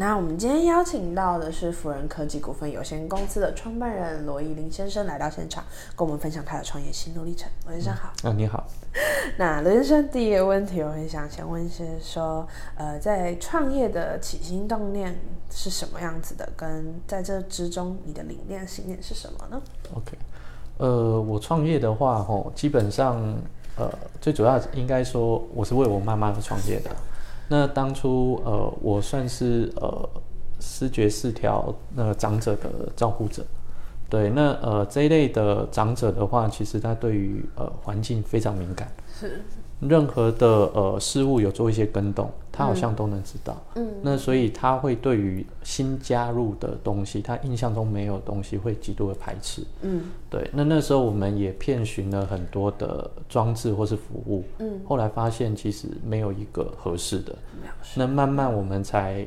那我们今天邀请到的是辅仁科技股份有限公司的创办人罗奕霖先生来到现场，跟我们分享他的创业心路历程。罗先生好。啊，你好。那罗先生第一个问题，我很想先问一些说，呃，在创业的起心动念是什么样子的？跟在这之中，你的理念信念是什么呢？OK，呃，我创业的话，吼，基本上，呃，最主要应该说，我是为我妈妈而创业的。那当初呃，我算是呃视觉失调那长者的照顾者，对，那呃这一类的长者的话，其实他对于呃环境非常敏感，是。任何的呃事物有做一些更动，他好像都能知道。嗯，那所以他会对于新加入的东西，他印象中没有东西会极度的排斥。嗯，对。那那时候我们也遍寻了很多的装置或是服务。嗯，后来发现其实没有一个合适的。那慢慢我们才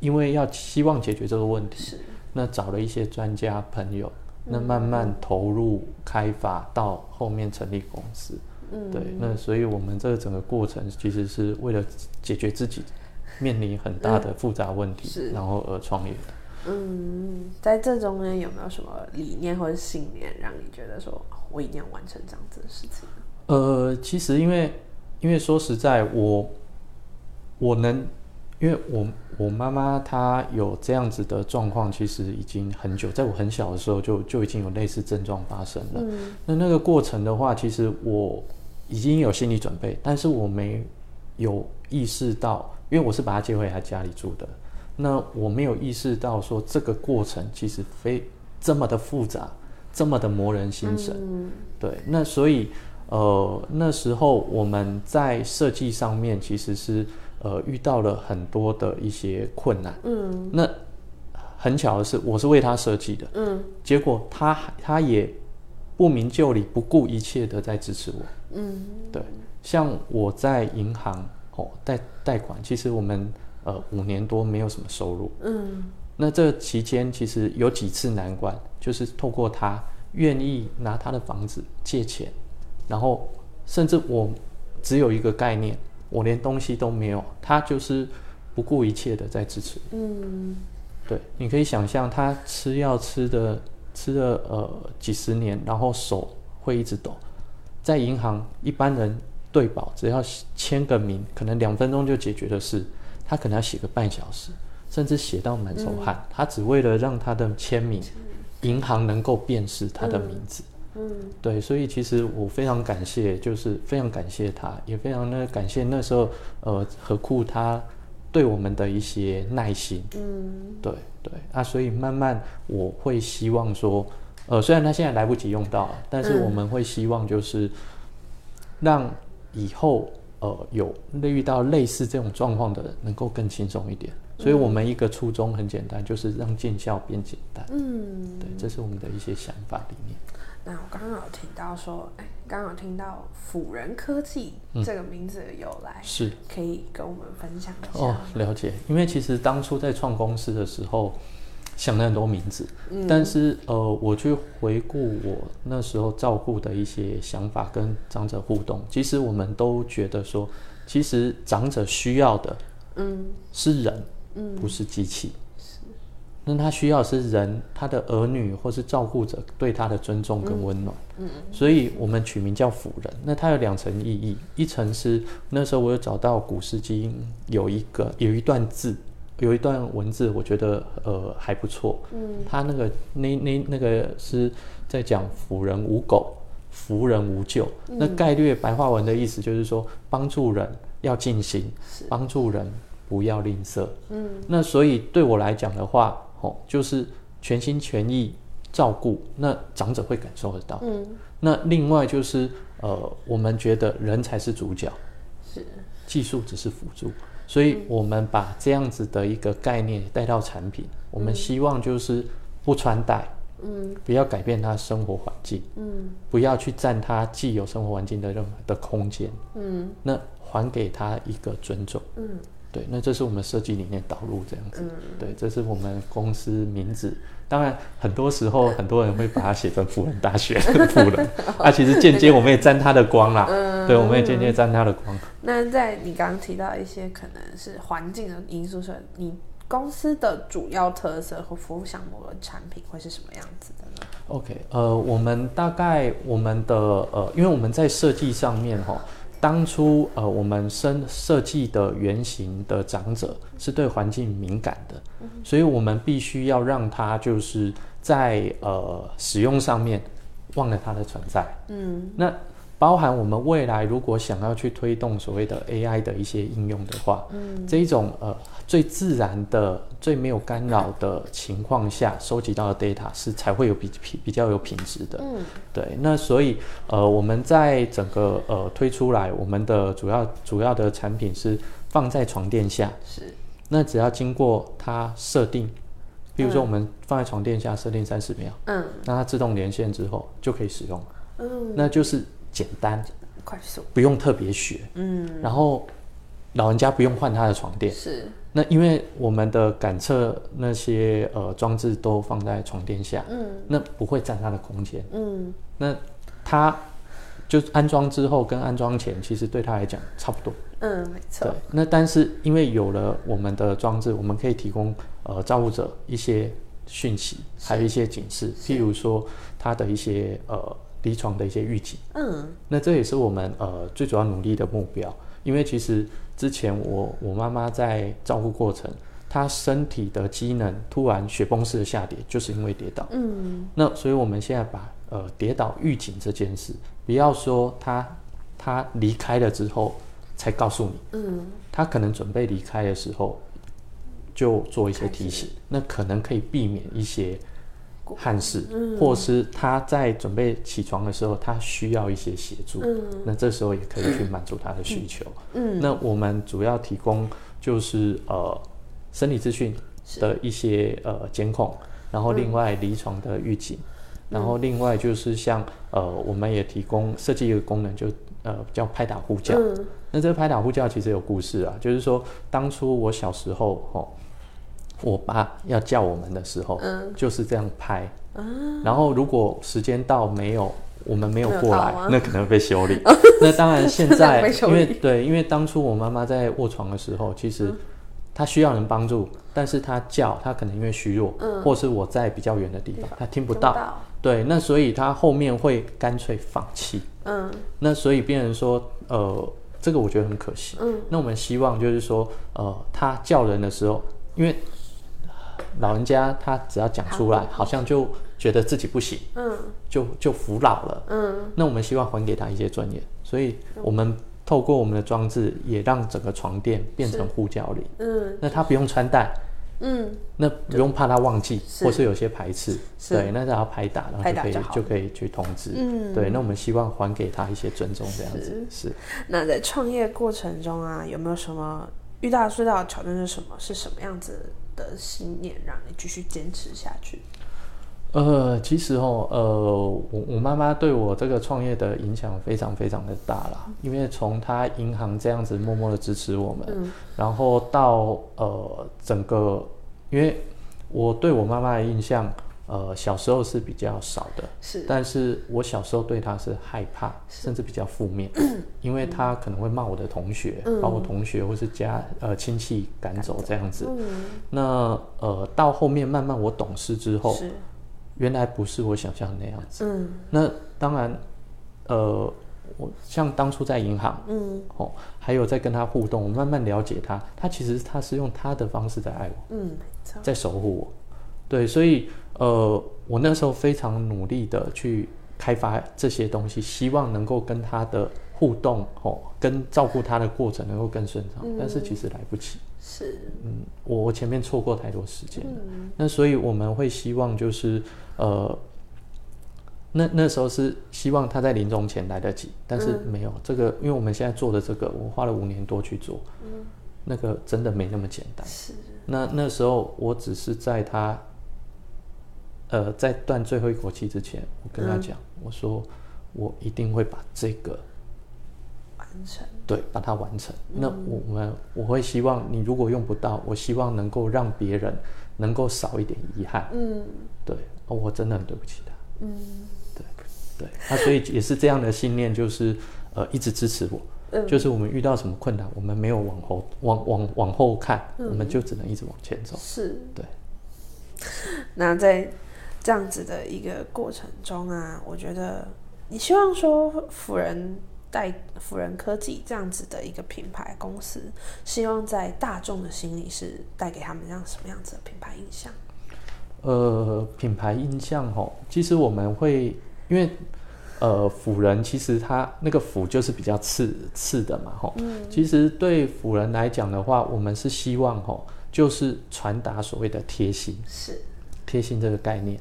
因为要希望解决这个问题，是。那找了一些专家朋友，那慢慢投入开发，到后面成立公司。嗯，对，那所以我们这个整个过程其实是为了解决自己面临很大的复杂问题，嗯、然后而创业的。嗯，在这中间有没有什么理念或者信念，让你觉得说我一定要完成这样子的事情？呃，其实因为因为说实在，我我能，因为我我妈妈她有这样子的状况，其实已经很久，在我很小的时候就就已经有类似症状发生了。嗯、那那个过程的话，其实我。已经有心理准备，但是我没有意识到，因为我是把他接回他家里住的，那我没有意识到说这个过程其实非这么的复杂，这么的磨人心神。嗯、对，那所以呃那时候我们在设计上面其实是呃遇到了很多的一些困难。嗯，那很巧的是，我是为他设计的。嗯，结果他他也。不明就里，不顾一切的在支持我。嗯，对，像我在银行哦贷贷款，其实我们呃五年多没有什么收入。嗯，那这期间其实有几次难关，就是透过他愿意拿他的房子借钱，然后甚至我只有一个概念，我连东西都没有，他就是不顾一切的在支持。嗯，对，你可以想象他吃药吃的。吃了呃几十年，然后手会一直抖。在银行，一般人对保只要签个名，可能两分钟就解决的事，他可能要写个半小时，甚至写到满手汗。嗯、他只为了让他的签名，银行能够辨识他的名字。嗯，对，所以其实我非常感谢，就是非常感谢他，也非常的感谢那时候呃何库他。对我们的一些耐心，嗯，对对啊，所以慢慢我会希望说，呃，虽然他现在来不及用到，但是我们会希望就是让以后呃有遇到类似这种状况的人能够更轻松一点。所以我们一个初衷很简单，就是让见效变简单。嗯，对，这是我们的一些想法理念。那我刚刚有听到说，哎，刚刚有听到辅仁科技这个名字的由来，嗯、是可以跟我们分享一下。哦，了解。因为其实当初在创公司的时候，想了很多名字，嗯、但是呃，我去回顾我那时候照顾的一些想法跟长者互动，其实我们都觉得说，其实长者需要的，嗯，是人，嗯，不是机器。那他需要是人，他的儿女或是照顾者对他的尊重跟温暖。嗯，嗯，所以我们取名叫辅人。那它有两层意义，一层是那时候我有找到古诗经有一个有一段字，有一段文字，我觉得呃还不错。嗯，他那个那那那个是在讲辅人无狗，扶人无救。嗯，那概略白话文的意思就是说，帮助人要尽心，帮助人不要吝啬。嗯，那所以对我来讲的话。哦，就是全心全意照顾，那长者会感受得到。嗯，那另外就是呃，我们觉得人才是主角，是。技术只是辅助，所以我们把这样子的一个概念带到产品。嗯，我们希望就是不穿戴，嗯，不要改变他生活环境，嗯，不要去占他既有生活环境的任何的空间，嗯，那还给他一个尊重，嗯，对，那这是我们设计理念导入这样子，嗯，对，这是我们公司名字。当然，很多时候很多人会把它写成辅仁大学 辅仁，啊，其实间接我们也沾他的光啦，嗯，对，我们也间接沾他的光。那在你刚刚提到一些可能是环境的因素上，你公司的主要特色和服务项目的产品会是什么样子的呢？OK，呃，我们大概我们的呃，因为我们在设计上面哈。当初呃，我们设设计的原型的长者是对环境敏感的，所以我们必须要让他就是在呃使用上面忘了它的存在。嗯，那。包含我们未来如果想要去推动所谓的 AI 的一些应用的话，嗯，这一种呃最自然的、最没有干扰的情况下收集到的 data 是才会有比比比较有品质的，嗯，对。那所以呃我们在整个呃推出来，我们的主要主要的产品是放在床垫下，是。那只要经过它设定，比如说我们放在床垫下设定三十秒，嗯，那它自动连线之后就可以使用了，嗯，那就是。简单、快速，不用特别学。嗯，然后老人家不用换他的床垫。是。那因为我们的感测那些呃装置都放在床垫下，嗯，那不会占他的空间。嗯，那他就安装之后跟安装前，其实对他来讲差不多。嗯，没错。对。那但是因为有了我们的装置，我们可以提供呃照顾者一些讯息，还有一些警示，譬如说他的一些呃。离床的一些预警，嗯，那这也是我们呃最主要努力的目标，因为其实之前我我妈妈在照顾过程，她身体的机能突然雪崩式的下跌，就是因为跌倒，嗯，那所以我们现在把呃跌倒预警这件事，不要说她她离开了之后才告诉你，嗯，她可能准备离开的时候就做一些提醒，那可能可以避免一些。憾事，或是他在准备起床的时候，他需要一些协助，嗯，那这时候也可以去满足他的需求。嗯，那我们主要提供就是呃生理资讯的一些呃监控，然后另外离床的预警，然后另外就是像呃我们也提供设计一个功能就，就呃叫拍打呼叫。那这个拍打呼叫其实有故事啊，就是说当初我小时候哦。我爸要叫我们的时候，嗯，就是这样拍，嗯，然后如果时间到没有，我们没有过来，那可能会被修理。那当然现在，因为对，因为当初我妈妈在卧床的时候，其实她需要人帮助，但是她叫，她可能因为虚弱，嗯，或是我在比较远的地方，她听不到，对，那所以她后面会干脆放弃，嗯，那所以别人说，呃，这个我觉得很可惜，嗯，那我们希望就是说，呃，她叫人的时候，因为。老人家他只要讲出来，好像就觉得自己不行，嗯，就就服老了，嗯。那我们希望还给他一些尊严，所以我们透过我们的装置，也让整个床垫变成呼叫铃，嗯。那他不用穿戴，嗯，那不用怕他忘记，或是有些排斥，对，那只要拍打，然后就可以就可以去通知，嗯，对。那我们希望还给他一些尊重，这样子是。那在创业过程中啊，有没有什么遇到最大的挑战是什么？是什么样子？的信念让你继续坚持下去。呃，其实哦，呃，我我妈妈对我这个创业的影响非常非常的大啦。因为从她银行这样子默默的支持我们，嗯、然后到呃整个，因为我对我妈妈的印象。呃，小时候是比较少的，是，但是我小时候对他是害怕，甚至比较负面，因为他可能会骂我的同学，把我同学或是家呃亲戚赶走这样子。那呃到后面慢慢我懂事之后，原来不是我想象的那样子。嗯，那当然，呃，我像当初在银行，嗯，哦，还有在跟他互动，我慢慢了解他，他其实他是用他的方式在爱我，嗯，在守护我，对，所以。呃，我那时候非常努力的去开发这些东西，希望能够跟他的互动，哦，跟照顾他的过程能够更顺畅，嗯，但是其实来不及。是，嗯，我前面错过太多时间了。嗯，那所以我们会希望就是，呃，那那时候是希望他在临终前来得及，但是没有这个，因为我们现在做的这个，我花了五年多去做，嗯，那个真的没那么简单。是，那那时候我只是在他。呃在断最后一口气之前，我跟他讲，嗯、我说我一定会把这个完成，对，把它完成。嗯、那我们我会希望你如果用不到，我希望能够让别人能够少一点遗憾。嗯，对，哦，我真的很对不起他。嗯，对对，他、啊、所以也是这样的信念，就是呃一直支持我。嗯、就是我们遇到什么困难，我们没有往后往往往后看，嗯、我们就只能一直往前走。是，对。那在这样子的一个过程中啊，我觉得你希望说辅仁带辅仁科技这样子的一个品牌公司，希望在大众的心里是带给他们这样什么样子的品牌印象？呃，品牌印象吼，其实我们会因为。呃，辅仁其实它那个辅就是比较次次的嘛，吼。嗯。其实对辅仁来讲的话，我们是希望吼，就是传达所谓的贴心，是贴心这个概念。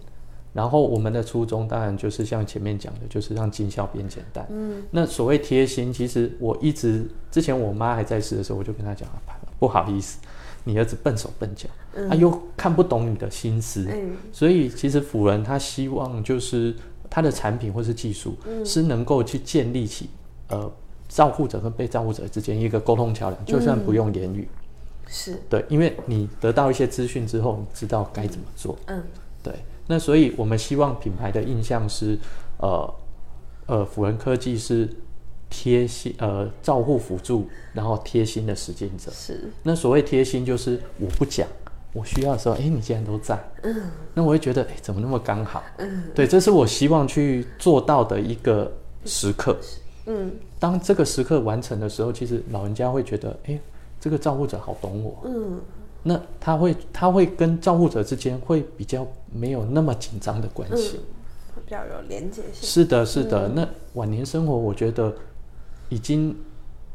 然后我们的初衷当然就是像前面讲的，就是让经销变简单。嗯。那所谓贴心，其实我一直之前我妈还在世的时候，我就跟她讲啊，不好意思，你儿子笨手笨脚，他、嗯啊、又看不懂你的心思。嗯。所以其实辅仁他希望就是。他的产品或是技术，是能够去建立起，嗯、呃，照顾者跟被照顾者之间一个沟通桥梁，就算不用言语，是对，因为你得到一些资讯之后，你知道该怎么做，嗯，对。那所以我们希望品牌的印象是，呃，呃，辅仁科技是贴心，呃，照护辅助，然后贴心的实践者。是。那所谓贴心，就是我不讲。我需要的时候，哎、欸，你既然都在，嗯，那我会觉得，哎、欸，怎么那么刚好？嗯，对，这是我希望去做到的一个时刻。嗯，当这个时刻完成的时候，其实老人家会觉得，哎、欸，这个照护者好懂我。嗯，那他会，他会跟照顾者之间会比较没有那么紧张的关系，嗯，比较有连接性。是的，是的。嗯、那晚年生活，我觉得已经。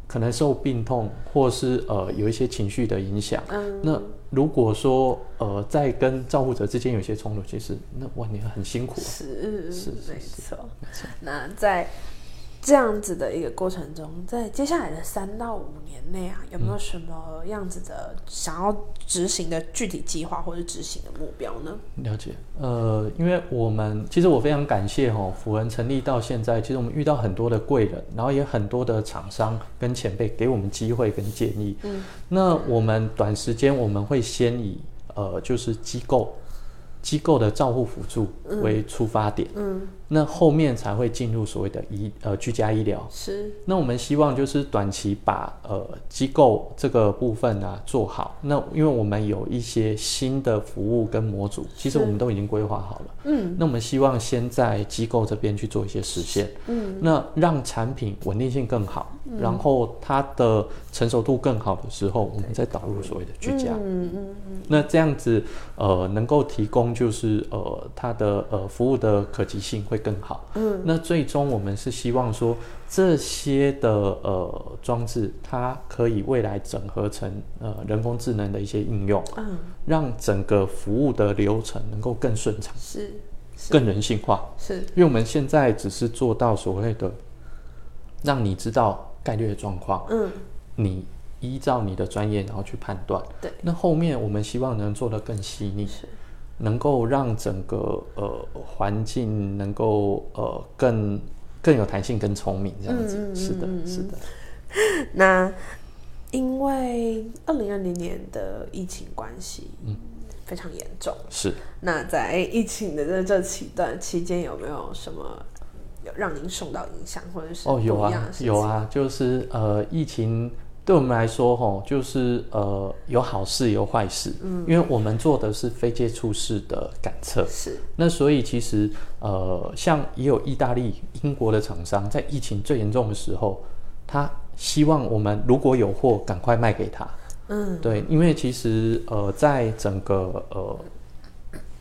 可能受病痛，或是呃有一些情绪的影响。嗯，那如果说呃在跟照顾者之间有些冲突，其实那晚年很辛苦啊。是是没错没错。那在。这样子的一个过程中，在接下来的三到五年内啊，有没有什么样子的想要执行的具体计划或者执行的目标呢？了解，呃，因为我们其实我非常感谢哈，辅仁成立到现在，其实我们遇到很多的贵人，然后也很多的厂商跟前辈给我们机会跟建议。嗯，那我们短时间我们会先以呃就是机构。机构的照护辅助为出发点，嗯，嗯，那后面才会进入所谓的医呃居家医疗。是，那我们希望就是短期把呃机构这个部分啊做好。那因为我们有一些新的服务跟模组，其实我们都已经规划好了。嗯，那我们希望先在机构这边去做一些实现。嗯，那让产品稳定性更好，嗯，然后它的成熟度更好的时候，我们再导入所谓的居家。嗯嗯嗯。那这样子呃能够提供。就是呃，它的呃服务的可及性会更好。嗯，那最终我们是希望说这些的呃装置，它可以未来整合成呃人工智能的一些应用，嗯，让整个服务的流程能够更顺畅，是，是更人性化，是。因为我们现在只是做到所谓的让你知道概率的状况，嗯，你依照你的专业然后去判断，对。那后面我们希望能做得更细腻，是。能够让整个呃环境能够呃更更有弹性、更聪明这样子，嗯、是的，是的。那因为二零二零年的疫情关系，嗯，非常严重。是。那在疫情的这这期段期间，有没有什么有让您受到影响，或者是哦有啊有啊，就是呃疫情。对我们来说，吼，就是呃，有好事有坏事，嗯，因为我们做的是非接触式的感测，是。那所以其实呃，像也有意大利、英国的厂商，在疫情最严重的时候，他希望我们如果有货，赶快卖给他，嗯，对，因为其实呃，在整个呃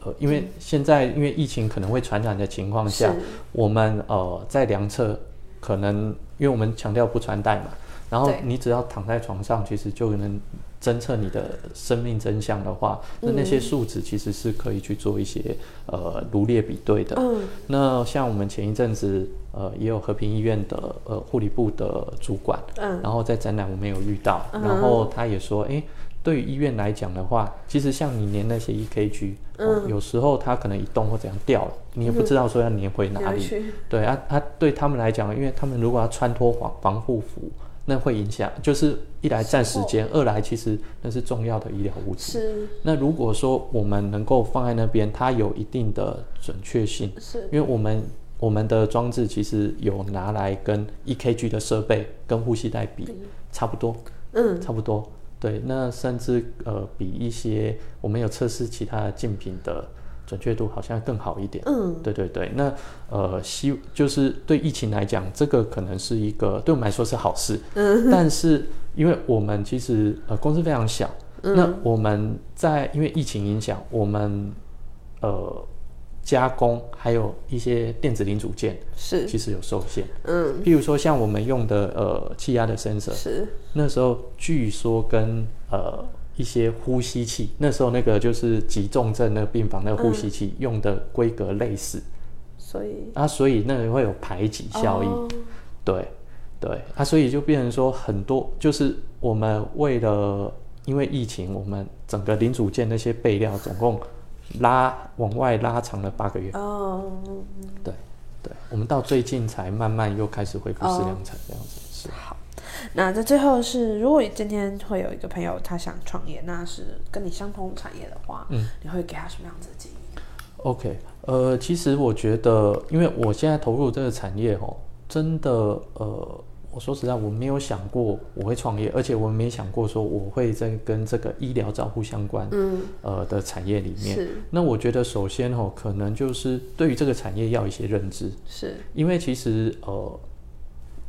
呃，因为现在因为疫情可能会传染的情况下，我们呃在量测可能，因为我们强调不穿戴嘛。然后你只要躺在床上，其实就能侦测你的生命真相的话，那那些数值其实是可以去做一些呃罗列比对的。嗯。那像我们前一阵子呃也有和平医院的呃护理部的主管，嗯，然后在展览我们有遇到，然后他也说，哎，对于医院来讲的话，其实像你粘那些 EKG，嗯、哦，有时候它可能一动或怎样掉了，你也不知道说要粘回哪里。嗯、对啊，它对他们来讲，因为他们如果要穿脱防防护服，那会影响，就是一来占时间，二来其实那是重要的医疗物资。是。那如果说我们能够放在那边，它有一定的准确性，是，因为我们我们的装置其实有拿来跟 EKG 的设备跟呼吸带比，差不多，嗯，差不多。对，那甚至呃，比一些我们有测试其他的竞品的准确度好像更好一点。嗯，对对对。那呃，希就是对疫情来讲，这个可能是一个对我们来说是好事。嗯。但是因为我们其实呃公司非常小，嗯、那我们在因为疫情影响，我们呃。加工还有一些电子零组件是，其实有受限。嗯，譬如说像我们用的呃气压的 sensor，是那时候据说跟呃一些呼吸器，那时候那个就是急重症那个病房那个呼吸器用的规格类似，所以啊，所以那个会有排挤效应。哦、对对。啊，所以就变成说很多就是我们为了因为疫情，我们整个零组件那些备料总共。拉往外拉长了八个月。哦，对对，我们到最近才慢慢又开始恢复适量产这样子。是。好，那在最后是，如果今天会有一个朋友他想创业，那是跟你相同产业的话，嗯，你会给他什么样子的建议？OK，呃，其实我觉得，因为我现在投入这个产业哦，真的呃。我说实在，我没有想过我会创业，而且我没想过说我会在跟这个医疗照护相关，嗯，呃的产业里面。是。那我觉得首先哦，可能就是对于这个产业要一些认知，是。因为其实呃，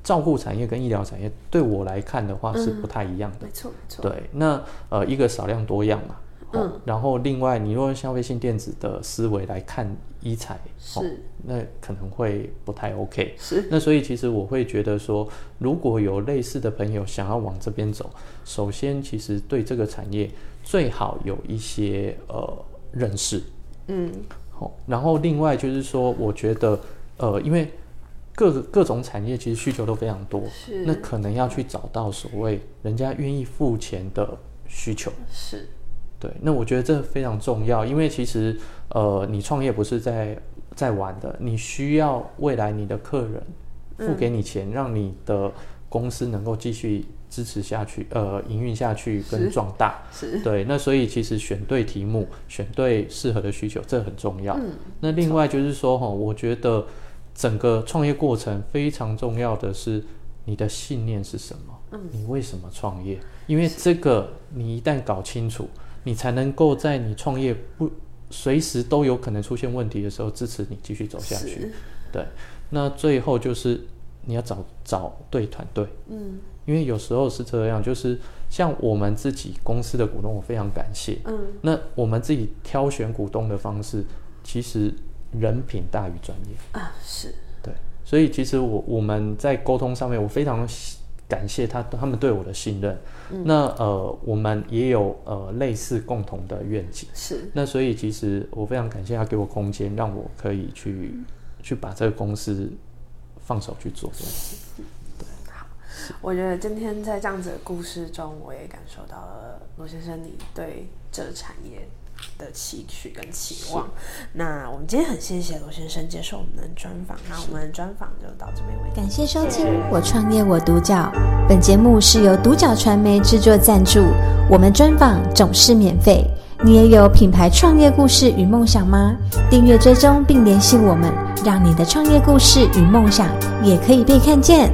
照护产业跟医疗产业对我来看的话是不太一样的。没错，没错。对，那呃一个少量多样嘛。嗯，然后另外，你用消费性电子的思维来看医材，是、哦，那可能会不太 OK。是，那所以其实我会觉得说，如果有类似的朋友想要往这边走，首先其实对这个产业最好有一些呃认识。嗯，好、哦，然后另外就是说，我觉得呃，因为各各种产业其实需求都非常多，是，那可能要去找到所谓人家愿意付钱的需求。是。对，那我觉得这非常重要，因为其实，呃，你创业不是在在玩的，你需要未来你的客人付给你钱，嗯、让你的公司能够继续支持下去，呃，营运下去跟壮大。是，对，那所以其实选对题目，选对适合的需求，这很重要。嗯、那另外就是说，哈，我觉得整个创业过程非常重要的是你的信念是什么？嗯，你为什么创业？因为这个你一旦搞清楚。你才能够在你创业不随时都有可能出现问题的时候支持你继续走下去。对，那最后就是你要找找对团队。嗯，因为有时候是这样，就是像我们自己公司的股东，我非常感谢。嗯，那我们自己挑选股东的方式，其实人品大于专业。啊。是，对，所以其实我我们在沟通上面，我非常。感谢他他们对我的信任，嗯、那呃我们也有呃类似共同的愿景，是。那所以其实我非常感谢他给我空间，让我可以去去把这个公司放手去做。对，好，我觉得今天在这样子的故事中，我也感受到了罗先生你对这个产业的期许跟期望，那我们今天很谢谢罗先生接受我们的专访，那我们专访就到这边为止。感谢收听《我创业我独角》，本节目是由独角传媒制作赞助，我们专访总是免费。你也有品牌创业故事与梦想吗？订阅追踪并联系我们，让你的创业故事与梦想也可以被看见。